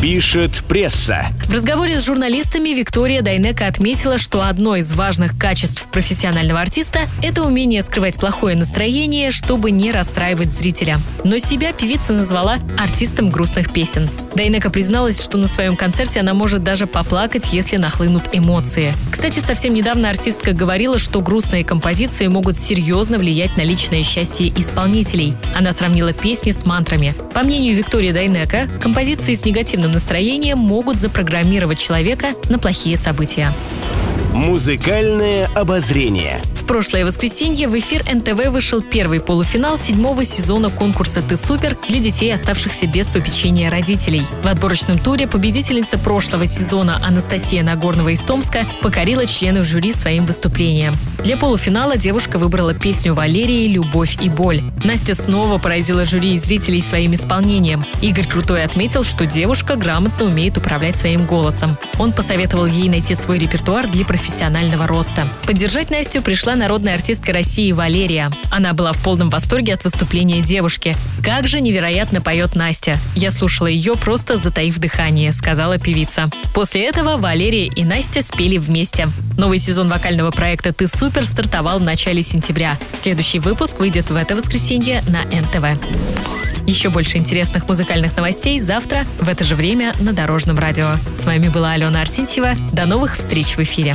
пишет пресса. В разговоре с журналистами Виктория Дайнека отметила, что одно из важных качеств профессионального артиста – это умение скрывать плохое настроение, чтобы не расстраивать зрителя. Но себя певица назвала артистом грустных песен. Дайнека призналась, что на своем концерте она может даже поплакать, если нахлынут эмоции. Кстати, совсем недавно артистка говорила, что грустные композиции могут серьезно влиять на личное счастье исполнителей. Она сравнила песни с мантрами. По мнению Виктории Дайнека, композиции с негативным негативным настроением могут запрограммировать человека на плохие события. Музыкальное обозрение прошлое воскресенье в эфир НТВ вышел первый полуфинал седьмого сезона конкурса «Ты супер» для детей, оставшихся без попечения родителей. В отборочном туре победительница прошлого сезона Анастасия Нагорнова из Томска покорила членов жюри своим выступлением. Для полуфинала девушка выбрала песню Валерии «Любовь и боль». Настя снова поразила жюри и зрителей своим исполнением. Игорь Крутой отметил, что девушка грамотно умеет управлять своим голосом. Он посоветовал ей найти свой репертуар для профессионального роста. Поддержать Настю пришла народная артистка России Валерия. Она была в полном восторге от выступления девушки. «Как же невероятно поет Настя! Я слушала ее, просто затаив дыхание», — сказала певица. После этого Валерия и Настя спели вместе. Новый сезон вокального проекта «Ты супер» стартовал в начале сентября. Следующий выпуск выйдет в это воскресенье на НТВ. Еще больше интересных музыкальных новостей завтра в это же время на Дорожном радио. С вами была Алена Арсентьева. До новых встреч в эфире.